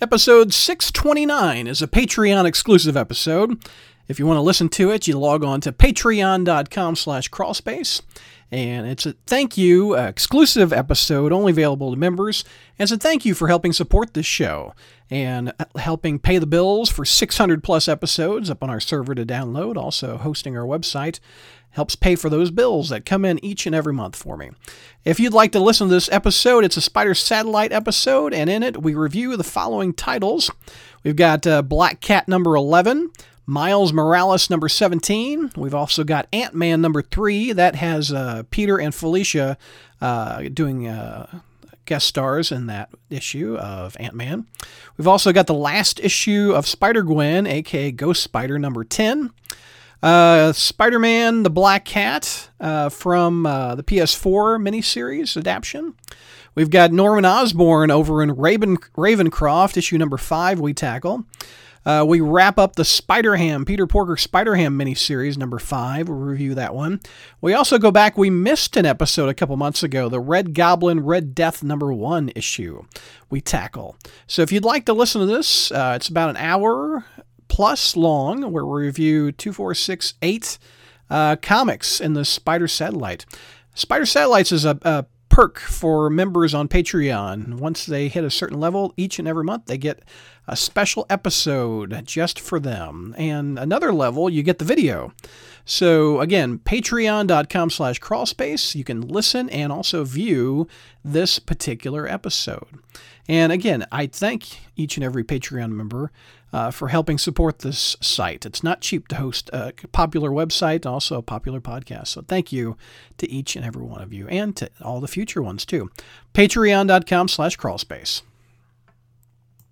Episode 629 is a Patreon exclusive episode. If you want to listen to it, you log on to patreon.com slash crawlspace. And it's a thank you, uh, exclusive episode only available to members. It's a thank you for helping support this show and uh, helping pay the bills for 600 plus episodes up on our server to download, also hosting our website helps pay for those bills that come in each and every month for me. If you'd like to listen to this episode, it's a Spider Satellite episode, and in it we review the following titles. We've got uh, Black Cat number 11, Miles Morales number 17. We've also got Ant Man number 3. That has uh, Peter and Felicia uh, doing uh, guest stars in that issue of Ant Man. We've also got the last issue of Spider Gwen, aka Ghost Spider number 10. Uh, Spider Man the Black Cat uh, from uh, the PS4 miniseries adaptation. We've got Norman Osborn over in Raven, Ravencroft, issue number 5, we tackle. Uh, we wrap up the Spider Ham, Peter Porker Spider Ham miniseries, number five. We'll review that one. We also go back, we missed an episode a couple months ago, the Red Goblin Red Death number one issue we tackle. So if you'd like to listen to this, uh, it's about an hour plus long where we review 2468 uh, comics in the Spider Satellite. Spider Satellites is a, a perk for members on Patreon. Once they hit a certain level, each and every month they get a special episode just for them. And another level, you get the video. So again, patreon.com slash crawlspace. You can listen and also view this particular episode. And again, I thank each and every Patreon member uh, for helping support this site. It's not cheap to host a popular website, also a popular podcast. So thank you to each and every one of you and to all the future ones too. Patreon.com slash crawlspace.